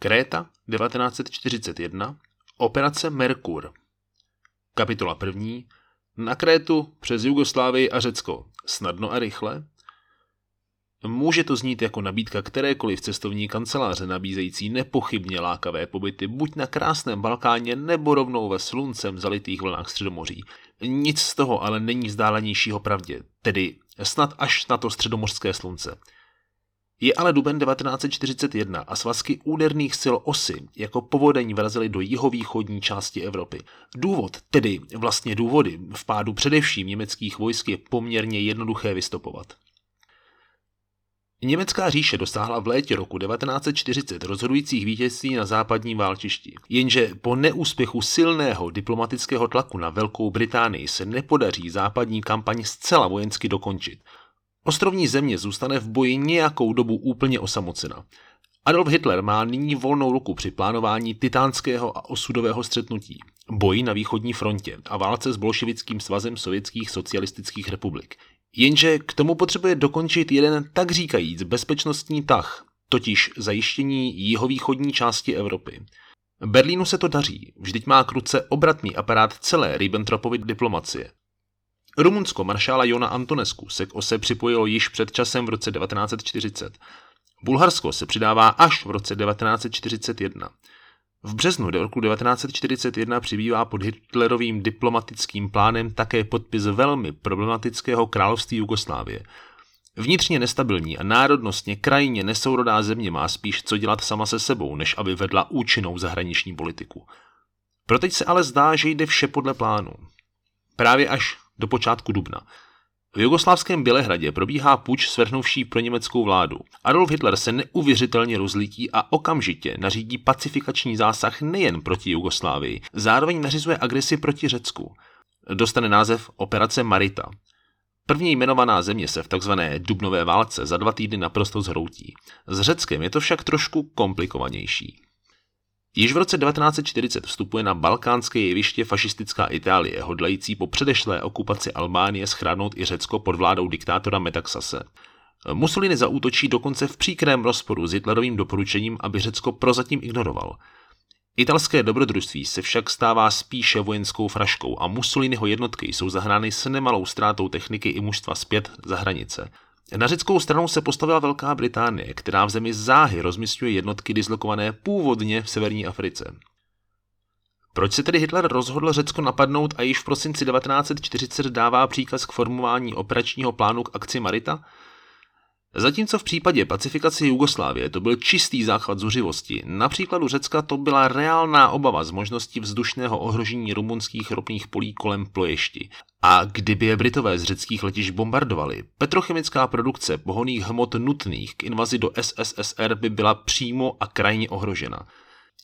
Kréta 1941 Operace Merkur Kapitola první Na Krétu přes Jugoslávii a Řecko snadno a rychle Může to znít jako nabídka kterékoliv cestovní kanceláře nabízející nepochybně lákavé pobyty buď na krásném Balkáně nebo rovnou ve sluncem zalitých vlnách Středomoří. Nic z toho ale není vzdálenějšího pravdě, tedy snad až na to středomořské slunce. Je ale duben 1941 a svazky úderných sil osy jako povodeň vrazily do jihovýchodní části Evropy. Důvod, tedy vlastně důvody v pádu především německých vojsk je poměrně jednoduché vystopovat. Německá říše dosáhla v létě roku 1940 rozhodujících vítězství na západním válčišti. Jenže po neúspěchu silného diplomatického tlaku na Velkou Británii se nepodaří západní kampaň zcela vojensky dokončit. Ostrovní země zůstane v boji nějakou dobu úplně osamocena. Adolf Hitler má nyní volnou ruku při plánování titánského a osudového střetnutí, boji na východní frontě a válce s bolševickým svazem sovětských socialistických republik. Jenže k tomu potřebuje dokončit jeden tak říkajíc bezpečnostní tah, totiž zajištění jihovýchodní části Evropy. Berlínu se to daří, vždyť má k ruce obratný aparát celé Ribbentropovy diplomacie. Rumunsko maršála Jona Antonesku se k ose připojilo již před časem v roce 1940. Bulharsko se přidává až v roce 1941. V březnu roku 1941 přibývá pod Hitlerovým diplomatickým plánem také podpis velmi problematického království Jugoslávie. Vnitřně nestabilní a národnostně krajně nesourodá země má spíš co dělat sama se sebou, než aby vedla účinnou zahraniční politiku. Proteď se ale zdá, že jde vše podle plánu. Právě až do počátku dubna. V jugoslávském Bělehradě probíhá puč svrhnuvší pro německou vládu. Adolf Hitler se neuvěřitelně rozlítí a okamžitě nařídí pacifikační zásah nejen proti Jugoslávii, zároveň nařizuje agresi proti Řecku. Dostane název Operace Marita. První jmenovaná země se v tzv. dubnové válce za dva týdny naprosto zhroutí. S Řeckem je to však trošku komplikovanější. Již v roce 1940 vstupuje na balkánské jeviště fašistická Itálie, hodlající po předešlé okupaci Albánie schránnout i Řecko pod vládou diktátora Metaxase. Mussolini zaútočí dokonce v příkrém rozporu s Hitlerovým doporučením, aby Řecko prozatím ignoroval. Italské dobrodružství se však stává spíše vojenskou fraškou a Mussoliniho jednotky jsou zahrány s nemalou ztrátou techniky i mužstva zpět za hranice. Na řeckou stranu se postavila Velká Británie, která v zemi záhy rozmistňuje jednotky dislokované původně v severní Africe. Proč se tedy Hitler rozhodl Řecko napadnout a již v prosinci 1940 dává příkaz k formování operačního plánu k akci Marita? Zatímco v případě pacifikace Jugoslávie to byl čistý záchvat zuřivosti, na příkladu Řecka to byla reálná obava z možnosti vzdušného ohrožení rumunských ropných polí kolem Ploješti. A kdyby je Britové z řeckých letišť bombardovali, petrochemická produkce pohoných hmot nutných k invazi do SSSR by byla přímo a krajně ohrožena.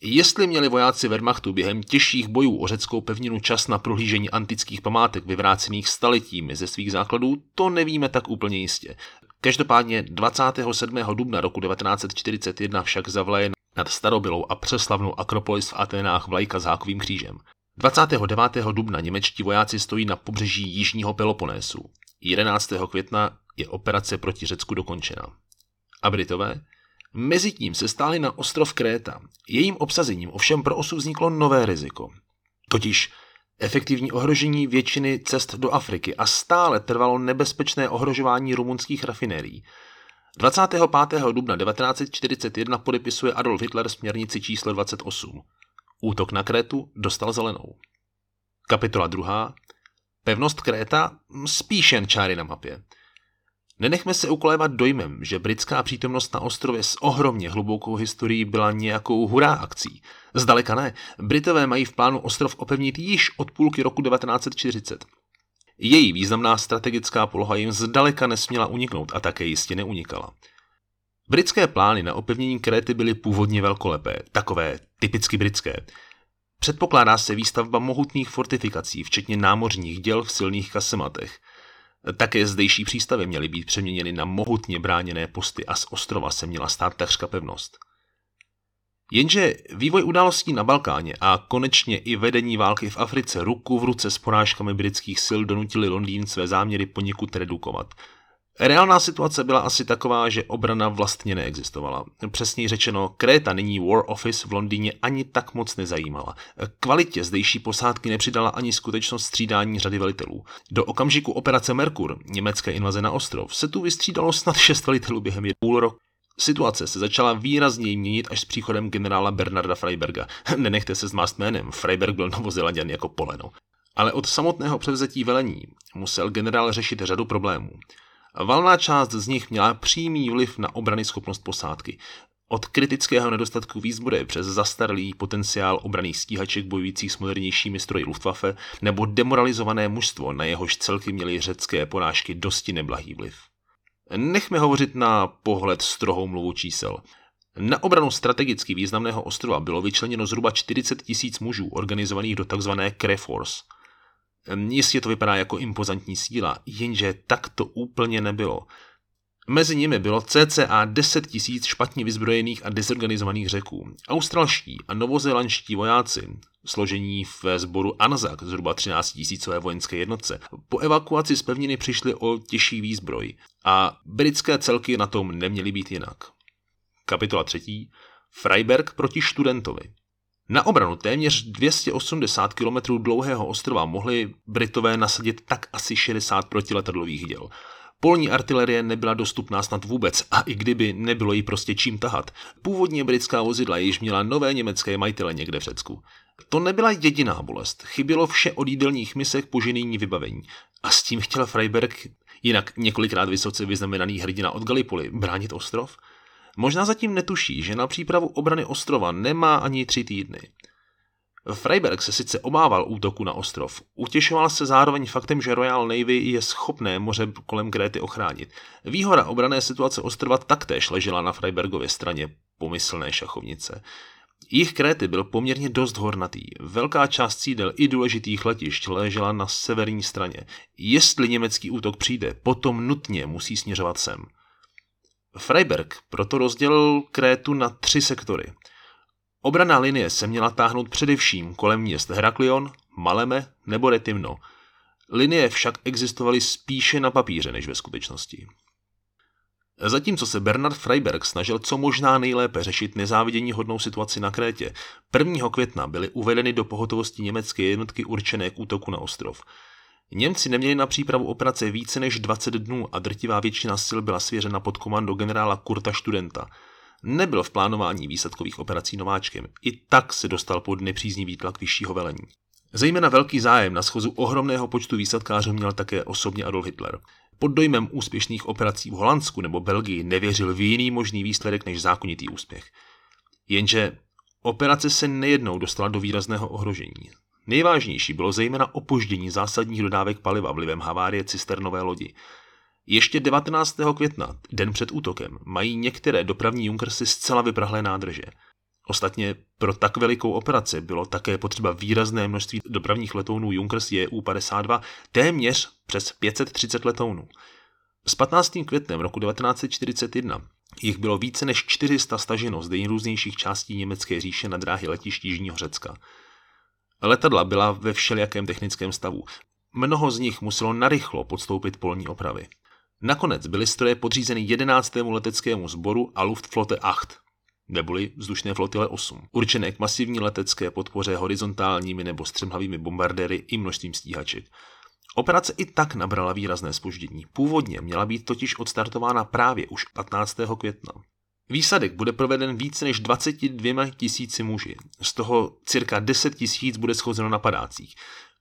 Jestli měli vojáci Wehrmachtu během těžších bojů o řeckou pevninu čas na prohlížení antických památek vyvrácených staletími ze svých základů, to nevíme tak úplně jistě. Každopádně 27. dubna roku 1941 však zavlaje nad starobylou a přeslavnou Akropolis v Aténách vlajka s hákovým křížem. 29. dubna němečtí vojáci stojí na pobřeží jižního Peloponésu. 11. května je operace proti Řecku dokončena. A Britové? Mezitím se stáli na ostrov Kréta. Jejím obsazením ovšem pro osu vzniklo nové riziko. Totiž efektivní ohrožení většiny cest do Afriky a stále trvalo nebezpečné ohrožování rumunských rafinérií. 25. dubna 1941 podepisuje Adolf Hitler směrnici číslo 28. Útok na Krétu dostal zelenou. Kapitola 2. Pevnost Kréta spíš jen čáry na mapě. Nenechme se ukolévat dojmem, že britská přítomnost na ostrově s ohromně hlubokou historií byla nějakou hurá akcí. Zdaleka ne. Britové mají v plánu ostrov opevnit již od půlky roku 1940. Její významná strategická poloha jim zdaleka nesměla uniknout a také jistě neunikala. Britské plány na opevnění Kréty byly původně velkolepé, takové typicky britské. Předpokládá se výstavba mohutných fortifikací, včetně námořních děl v silných kasematech – také zdejší přístavy měly být přeměněny na mohutně bráněné posty a z ostrova se měla stát takřka pevnost. Jenže vývoj událostí na Balkáně a konečně i vedení války v Africe ruku v ruce s porážkami britských sil donutili Londýn své záměry poněkud redukovat. Reálná situace byla asi taková, že obrana vlastně neexistovala. Přesněji řečeno, Kréta nyní War Office v Londýně ani tak moc nezajímala. Kvalitě zdejší posádky nepřidala ani skutečnost střídání řady velitelů. Do okamžiku operace Merkur, německé invaze na ostrov, se tu vystřídalo snad šest velitelů během půl roku. Situace se začala výrazněji měnit až s příchodem generála Bernarda Freiberga. Nenechte se zmást jménem, Freiberg byl novozelanděn jako poleno. Ale od samotného převzetí velení musel generál řešit řadu problémů. Valná část z nich měla přímý vliv na obrany schopnost posádky. Od kritického nedostatku výzbroje přes zastarlý potenciál obraných stíhaček bojujících s modernějšími stroji Luftwaffe nebo demoralizované mužstvo, na jehož celky měly řecké porážky dosti neblahý vliv. Nechme hovořit na pohled strohou mluvu čísel. Na obranu strategicky významného ostrova bylo vyčleněno zhruba 40 tisíc mužů organizovaných do tzv. Cree Force – Jistě to vypadá jako impozantní síla, jenže tak to úplně nebylo. Mezi nimi bylo cca 10 tisíc špatně vyzbrojených a dezorganizovaných řeků. Australští a novozélandští vojáci, složení v sboru ANZAC, zhruba 13 tisícové vojenské jednotce, po evakuaci z pevniny přišli o těžší výzbroj a britské celky na tom neměly být jinak. Kapitola 3. Freiberg proti Studentovi. Na obranu téměř 280 km dlouhého ostrova mohli Britové nasadit tak asi 60 protiletadlových děl. Polní artilerie nebyla dostupná snad vůbec a i kdyby nebylo jí prostě čím tahat. Původně britská vozidla již měla nové německé majitele někde v Řecku. To nebyla jediná bolest. Chybělo vše od jídelních misek po vybavení. A s tím chtěl Freiberg, jinak několikrát vysoce vyznamenaný hrdina od Gallipoli, bránit ostrov? Možná zatím netuší, že na přípravu obrany ostrova nemá ani tři týdny. Freiberg se sice obával útoku na ostrov, utěšoval se zároveň faktem, že Royal Navy je schopné moře kolem Kréty ochránit. Výhoda obrané situace ostrova taktéž ležela na Freibergově straně pomyslné šachovnice. Jich Kréty byl poměrně dost hornatý. Velká část sídel i důležitých letišť ležela na severní straně. Jestli německý útok přijde, potom nutně musí směřovat sem. Freiberg proto rozdělil Krétu na tři sektory. Obraná linie se měla táhnout především kolem měst Heraklion, Maleme nebo Retimno. Linie však existovaly spíše na papíře než ve skutečnosti. Zatímco se Bernard Freiberg snažil co možná nejlépe řešit nezávidění hodnou situaci na Krétě, 1. května byly uvedeny do pohotovosti německé jednotky určené k útoku na ostrov. Němci neměli na přípravu operace více než 20 dnů a drtivá většina sil byla svěřena pod komando generála Kurta Studenta. Nebyl v plánování výsadkových operací nováčkem, i tak se dostal pod nepříznivý tlak vyššího velení. Zejména velký zájem na schozu ohromného počtu výsadkářů měl také osobně Adolf Hitler. Pod dojmem úspěšných operací v Holandsku nebo Belgii nevěřil v jiný možný výsledek než zákonitý úspěch. Jenže operace se nejednou dostala do výrazného ohrožení. Nejvážnější bylo zejména opoždění zásadních dodávek paliva vlivem havárie cisternové lodi. Ještě 19. května, den před útokem, mají některé dopravní Junkersy zcela vyprahlé nádrže. Ostatně pro tak velikou operaci bylo také potřeba výrazné množství dopravních letounů Junkers JU-52, téměř přes 530 letounů. S 15. květnem roku 1941 jich bylo více než 400 staženo z nejrůznějších částí německé říše na dráhy letišť Jižního Řecka. Letadla byla ve všelijakém technickém stavu. Mnoho z nich muselo narychlo podstoupit polní opravy. Nakonec byly stroje podřízeny 11. leteckému sboru a Luftflotte 8, neboli vzdušné flotile 8, určené k masivní letecké podpoře horizontálními nebo střemhavými bombardéry i množstvím stíhaček. Operace i tak nabrala výrazné spoždění. Původně měla být totiž odstartována právě už 15. května. Výsadek bude proveden více než 22 tisíci muži. Z toho cirka 10 tisíc bude schozeno na padácích.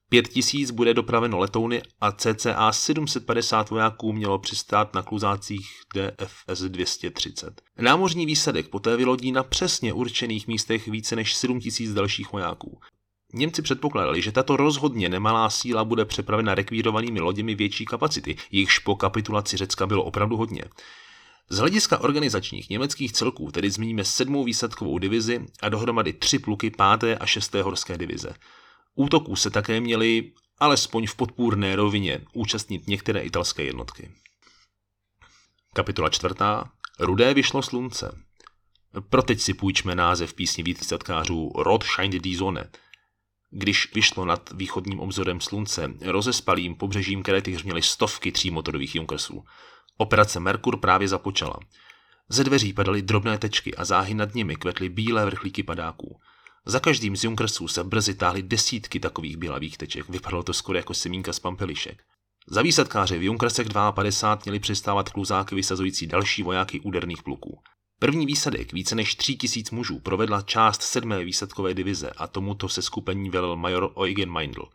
5 tisíc bude dopraveno letouny a cca 750 vojáků mělo přistát na kluzácích DFS 230. Námořní výsadek poté vylodí na přesně určených místech více než 7 tisíc dalších vojáků. Němci předpokládali, že tato rozhodně nemalá síla bude přepravena rekvírovanými loděmi větší kapacity, jichž po kapitulaci Řecka bylo opravdu hodně. Z hlediska organizačních německých celků tedy zmíníme sedmou výsadkovou divizi a dohromady tři pluky páté a šesté horské divize. Útoků se také měly, alespoň v podpůrné rovině, účastnit některé italské jednotky. Kapitola čtvrtá. Rudé vyšlo slunce. Pro teď si půjčme název písně výsadkářů Rod Scheint die Sonne. Když vyšlo nad východním obzorem slunce, rozespalým pobřežím Krety měly stovky třímotorových Junkersů. Operace Merkur právě započala. Ze dveří padaly drobné tečky a záhy nad nimi kvetly bílé vrchlíky padáků. Za každým z Junkersů se brzy táhly desítky takových bělavých teček. Vypadalo to skoro jako semínka z pampelišek. Za výsadkáře v Junkersech 52 měli přistávat kluzáky vysazující další vojáky úderných pluků. První výsadek více než 3000 mužů provedla část sedmé výsadkové divize a tomuto se skupení velel major Eugen Meindl.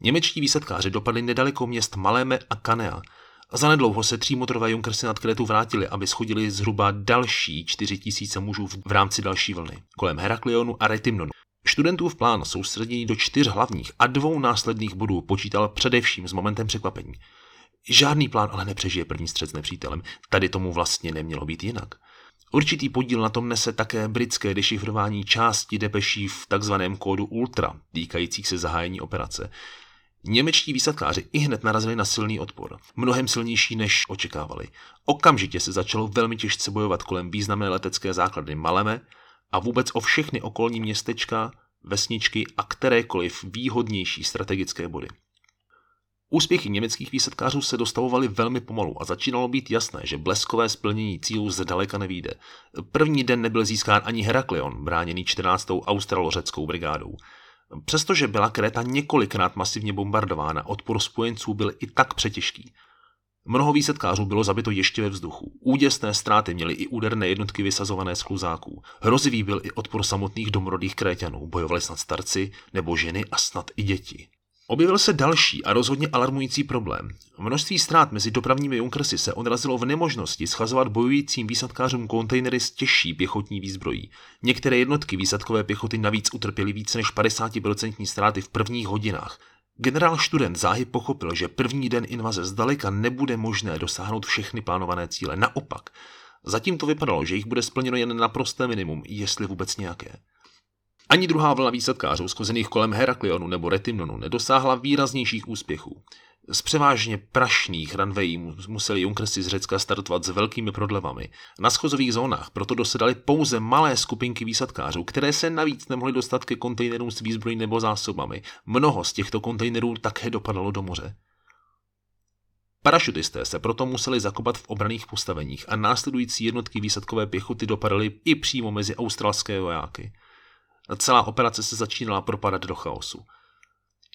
Němečtí výsadkáři dopadli nedaleko měst Maléme a Kanea a zanedlouho se třímotorové Junkersy nad Kretu vrátili, aby schodili zhruba další 4000 mužů v rámci další vlny, kolem Heraklionu a Retimnonu. Studentův plán soustředění do čtyř hlavních a dvou následných bodů počítal především s momentem překvapení. Žádný plán ale nepřežije první střed s nepřítelem. Tady tomu vlastně nemělo být jinak. Určitý podíl na tom nese také britské dešifrování části depeší v takzvaném kódu Ultra, týkajících se zahájení operace. Němečtí výsadkáři i hned narazili na silný odpor, mnohem silnější než očekávali. Okamžitě se začalo velmi těžce bojovat kolem významné letecké základny Maleme a vůbec o všechny okolní městečka, vesničky a kterékoliv výhodnější strategické body. Úspěchy německých výsadkářů se dostavovaly velmi pomalu a začínalo být jasné, že bleskové splnění cílů zdaleka nevíde. První den nebyl získán ani Heraklion, bráněný 14. australořeckou brigádou. Přestože byla Kréta několikrát masivně bombardována, odpor spojenců byl i tak přetěžký. Mnoho výsadkářů bylo zabito ještě ve vzduchu. Úděsné ztráty měly i úderné jednotky vysazované z kluzáků. Hrozivý byl i odpor samotných domorodých Kréťanů, bojovali snad starci nebo ženy a snad i děti. Objevil se další a rozhodně alarmující problém. Množství ztrát mezi dopravními Junkersy se odrazilo v nemožnosti schazovat bojujícím výsadkářům kontejnery s těžší pěchotní výzbrojí. Některé jednotky výsadkové pěchoty navíc utrpěly více než 50% ztráty v prvních hodinách. Generál Student záhy pochopil, že první den invaze zdaleka nebude možné dosáhnout všechny plánované cíle. Naopak, zatím to vypadalo, že jich bude splněno jen naprosté minimum, jestli vůbec nějaké. Ani druhá vlna výsadkářů skozených kolem Heraklionu nebo Retimnonu nedosáhla výraznějších úspěchů. Z převážně prašných ranvejí museli Junkersi z Řecka startovat s velkými prodlevami. Na schozových zónách proto dosedali pouze malé skupinky výsadkářů, které se navíc nemohly dostat ke kontejnerům s výzbrojí nebo zásobami. Mnoho z těchto kontejnerů také dopadalo do moře. Parašutisté se proto museli zakopat v obraných postaveních a následující jednotky výsadkové pěchoty dopadaly i přímo mezi australské vojáky. Celá operace se začínala propadat do chaosu.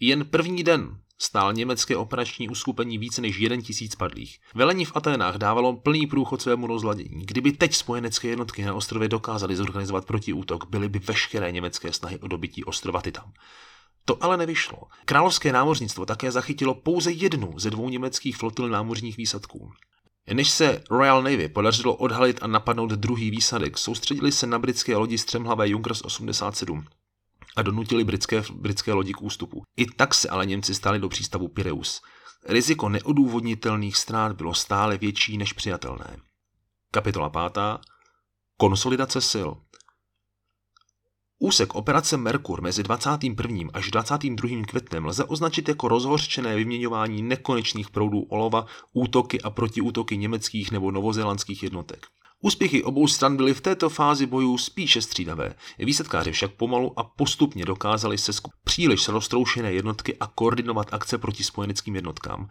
Jen první den stál německé operační uskupení více než jeden tisíc padlých. Velení v Aténách dávalo plný průchod svému rozladění. Kdyby teď spojenecké jednotky na ostrově dokázaly zorganizovat protiútok, byly by veškeré německé snahy o dobytí ostrova Titan. To ale nevyšlo. Královské námořnictvo také zachytilo pouze jednu ze dvou německých flotil námořních výsadků. Než se Royal Navy podařilo odhalit a napadnout druhý výsadek, soustředili se na britské lodi střemhlavé Junkers 87 a donutili britské, britské lodi k ústupu. I tak se ale Němci stáli do přístavu Pireus. Riziko neodůvodnitelných ztrát bylo stále větší než přijatelné. Kapitola 5. Konsolidace sil. Úsek operace Merkur mezi 21. až 22. květnem lze označit jako rozhořčené vyměňování nekonečných proudů olova, útoky a protiútoky německých nebo novozélandských jednotek. Úspěchy obou stran byly v této fázi bojů spíše střídavé. Výsadkáři však pomalu a postupně dokázali se příliš roztroušené jednotky a koordinovat akce proti spojeneckým jednotkám.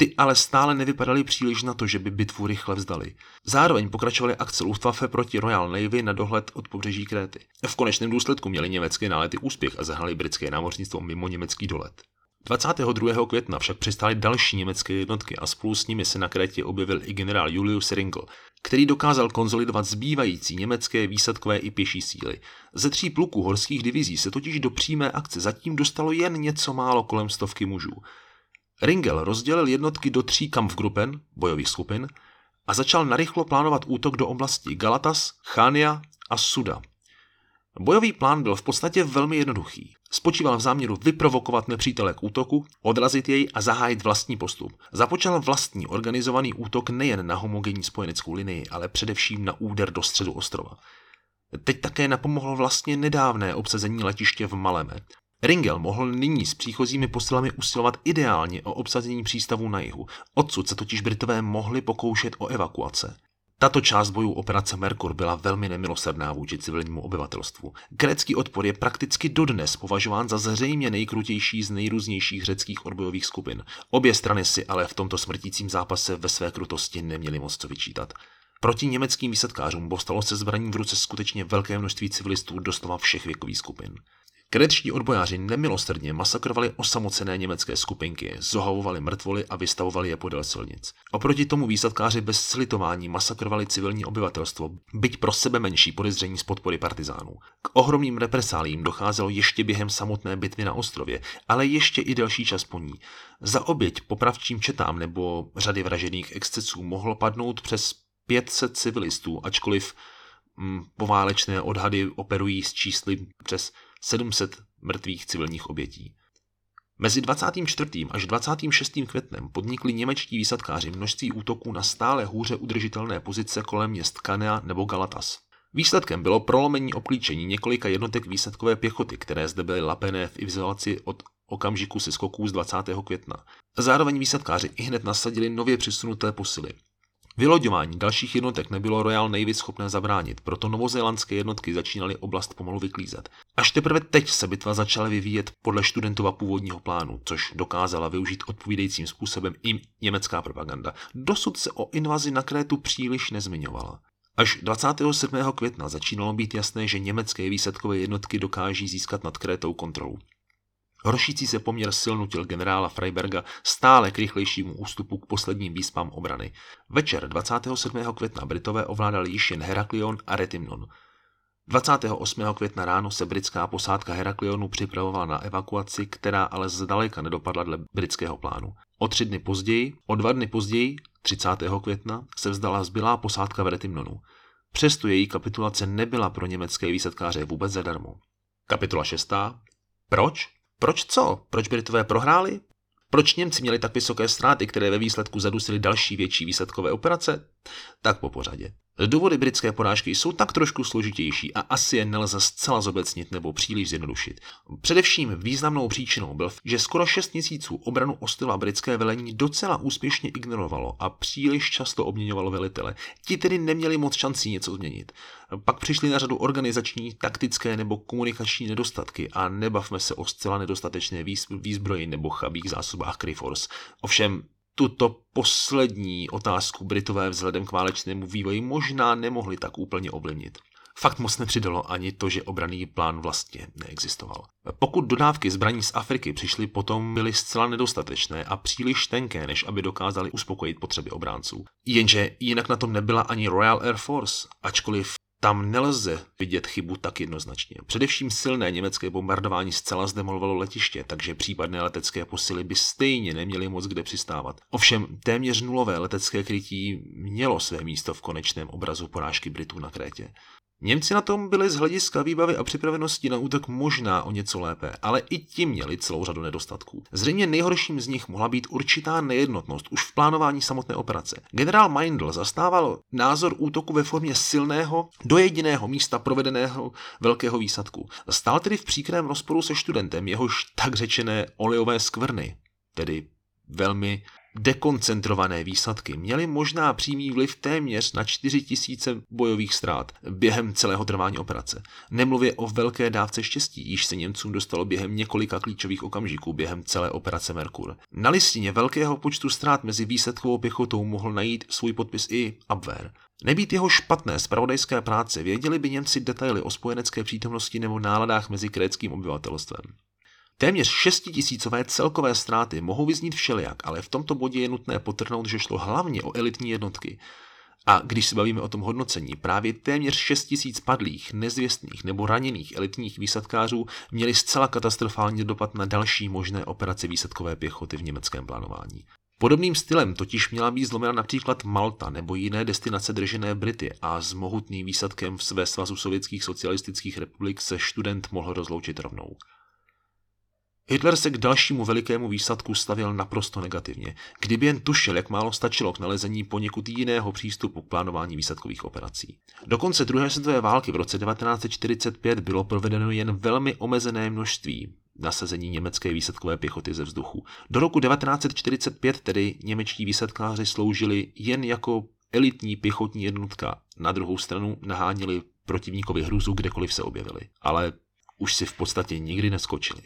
Ty ale stále nevypadaly příliš na to, že by bitvu rychle vzdali. Zároveň pokračovaly akce Luftwaffe proti Royal Navy na dohled od pobřeží Kréty. V konečném důsledku měly německé nálety úspěch a zahnali britské námořnictvo mimo německý dolet. 22. května však přistály další německé jednotky a spolu s nimi se na Krétě objevil i generál Julius Ringel, který dokázal konzolidovat zbývající německé výsadkové i pěší síly. Ze tří pluků horských divizí se totiž do přímé akce zatím dostalo jen něco málo kolem stovky mužů. Ringel rozdělil jednotky do tří kampfgruppen, bojových skupin, a začal narychlo plánovat útok do oblasti Galatas, Chania a Suda. Bojový plán byl v podstatě velmi jednoduchý. Spočíval v záměru vyprovokovat nepřítele k útoku, odrazit jej a zahájit vlastní postup. Započal vlastní organizovaný útok nejen na homogenní spojeneckou linii, ale především na úder do středu ostrova. Teď také napomohlo vlastně nedávné obsazení letiště v Maleme. Ringel mohl nyní s příchozími posilami usilovat ideálně o obsazení přístavu na jihu. Odsud se totiž Britové mohli pokoušet o evakuace. Tato část bojů operace Merkur byla velmi nemilosrdná vůči civilnímu obyvatelstvu. Krécký odpor je prakticky dodnes považován za zřejmě nejkrutější z nejrůznějších řeckých odbojových skupin. Obě strany si ale v tomto smrtícím zápase ve své krutosti neměly moc co vyčítat. Proti německým výsadkářům povstalo se zbraní v ruce skutečně velké množství civilistů doslova všech věkových skupin. Kredečtí odbojáři nemilosrdně masakrovali osamocené německé skupinky, zohavovali mrtvoly a vystavovali je podél silnic. Oproti tomu výsadkáři bez slitování masakrovali civilní obyvatelstvo, byť pro sebe menší podezření z podpory partizánů. K ohromným represálím docházelo ještě během samotné bitvy na ostrově, ale ještě i delší čas po ní. Za oběť popravčím četám nebo řady vražených excesů mohlo padnout přes 500 civilistů, ačkoliv hm, poválečné odhady operují s čísly přes 700 mrtvých civilních obětí. Mezi 24. až 26. květnem podnikli němečtí výsadkáři množství útoků na stále hůře udržitelné pozice kolem měst Kanea nebo Galatas. Výsledkem bylo prolomení obklíčení několika jednotek výsadkové pěchoty, které zde byly lapené v izolaci od okamžiku se skoků z 20. května. Zároveň výsadkáři i hned nasadili nově přesunuté posily. Vyloďování dalších jednotek nebylo Royal Navy schopné zabránit, proto novozélandské jednotky začínaly oblast pomalu vyklízet. Až teprve teď se bitva začala vyvíjet podle studentova původního plánu, což dokázala využít odpovídajícím způsobem i německá propaganda. Dosud se o invazi na Krétu příliš nezmiňovala. Až 27. května začínalo být jasné, že německé výsadkové jednotky dokáží získat nad Krétou kontrolu. Horšící se poměr sil nutil generála Freiberga stále k rychlejšímu ústupu k posledním výspám obrany. Večer 27. května Britové ovládali již jen Heraklion a Retimnon. 28. května ráno se britská posádka Heraklionu připravovala na evakuaci, která ale zdaleka nedopadla dle britského plánu. O tři dny později, o dva dny později, 30. května, se vzdala zbylá posádka v Retimnonu. Přesto její kapitulace nebyla pro německé výsadkáře vůbec zadarmo. Kapitola 6. Proč? Proč co? Proč Britové prohráli? Proč Němci měli tak vysoké ztráty, které ve výsledku zadusily další větší výsledkové operace? Tak po pořadě. Důvody britské porážky jsou tak trošku složitější a asi je nelze zcela zobecnit nebo příliš zjednodušit. Především významnou příčinou byl, že skoro 6 měsíců obranu ostrova britské velení docela úspěšně ignorovalo a příliš často obměňovalo velitele. Ti tedy neměli moc šancí něco změnit. Pak přišly na řadu organizační, taktické nebo komunikační nedostatky a nebavme se o zcela nedostatečné výzbroji nebo chabých zásobách Kryforce. Ovšem tuto poslední otázku Britové vzhledem k válečnému vývoji možná nemohli tak úplně ovlivnit. Fakt moc nepřidalo ani to, že obraný plán vlastně neexistoval. Pokud dodávky zbraní z Afriky přišly potom, byly zcela nedostatečné a příliš tenké, než aby dokázali uspokojit potřeby obránců. Jenže jinak na tom nebyla ani Royal Air Force, ačkoliv tam nelze vidět chybu tak jednoznačně. Především silné německé bombardování zcela zdemolovalo letiště, takže případné letecké posily by stejně neměly moc kde přistávat. Ovšem téměř nulové letecké krytí mělo své místo v konečném obrazu porážky Britů na Krétě. Němci na tom byli z hlediska výbavy a připravenosti na útok možná o něco lépe, ale i ti měli celou řadu nedostatků. Zřejmě nejhorším z nich mohla být určitá nejednotnost už v plánování samotné operace. Generál Meindl zastával názor útoku ve formě silného, do jediného místa provedeného velkého výsadku. Stál tedy v příkrém rozporu se studentem, jehož tak řečené olejové skvrny, tedy velmi dekoncentrované výsadky měly možná přímý vliv téměř na 4 tisíce bojových ztrát během celého trvání operace. Nemluvě o velké dávce štěstí, již se Němcům dostalo během několika klíčových okamžiků během celé operace Merkur. Na listině velkého počtu ztrát mezi výsadkovou pěchotou mohl najít svůj podpis i Abwehr. Nebýt jeho špatné spravodajské práce, věděli by Němci detaily o spojenecké přítomnosti nebo náladách mezi kréckým obyvatelstvem. Téměř šestitisícové celkové ztráty mohou vyznít všelijak, ale v tomto bodě je nutné potrhnout, že šlo hlavně o elitní jednotky. A když se bavíme o tom hodnocení, právě téměř 6 tisíc padlých, nezvěstných nebo raněných elitních výsadkářů měli zcela katastrofální dopad na další možné operace výsadkové pěchoty v německém plánování. Podobným stylem totiž měla být zlomena například Malta nebo jiné destinace držené Brity a s mohutným výsadkem v své svazu sovětských socialistických republik se student mohl rozloučit rovnou. Hitler se k dalšímu velikému výsadku stavěl naprosto negativně, kdyby jen tušil, jak málo stačilo k nalezení poněkud jiného přístupu k plánování výsadkových operací. Do konce druhé světové války v roce 1945 bylo provedeno jen velmi omezené množství nasazení německé výsadkové pěchoty ze vzduchu. Do roku 1945 tedy němečtí výsadkáři sloužili jen jako elitní pěchotní jednotka na druhou stranu naháněli protivníkovi hruzu kdekoliv se objevili. Ale už si v podstatě nikdy neskočili.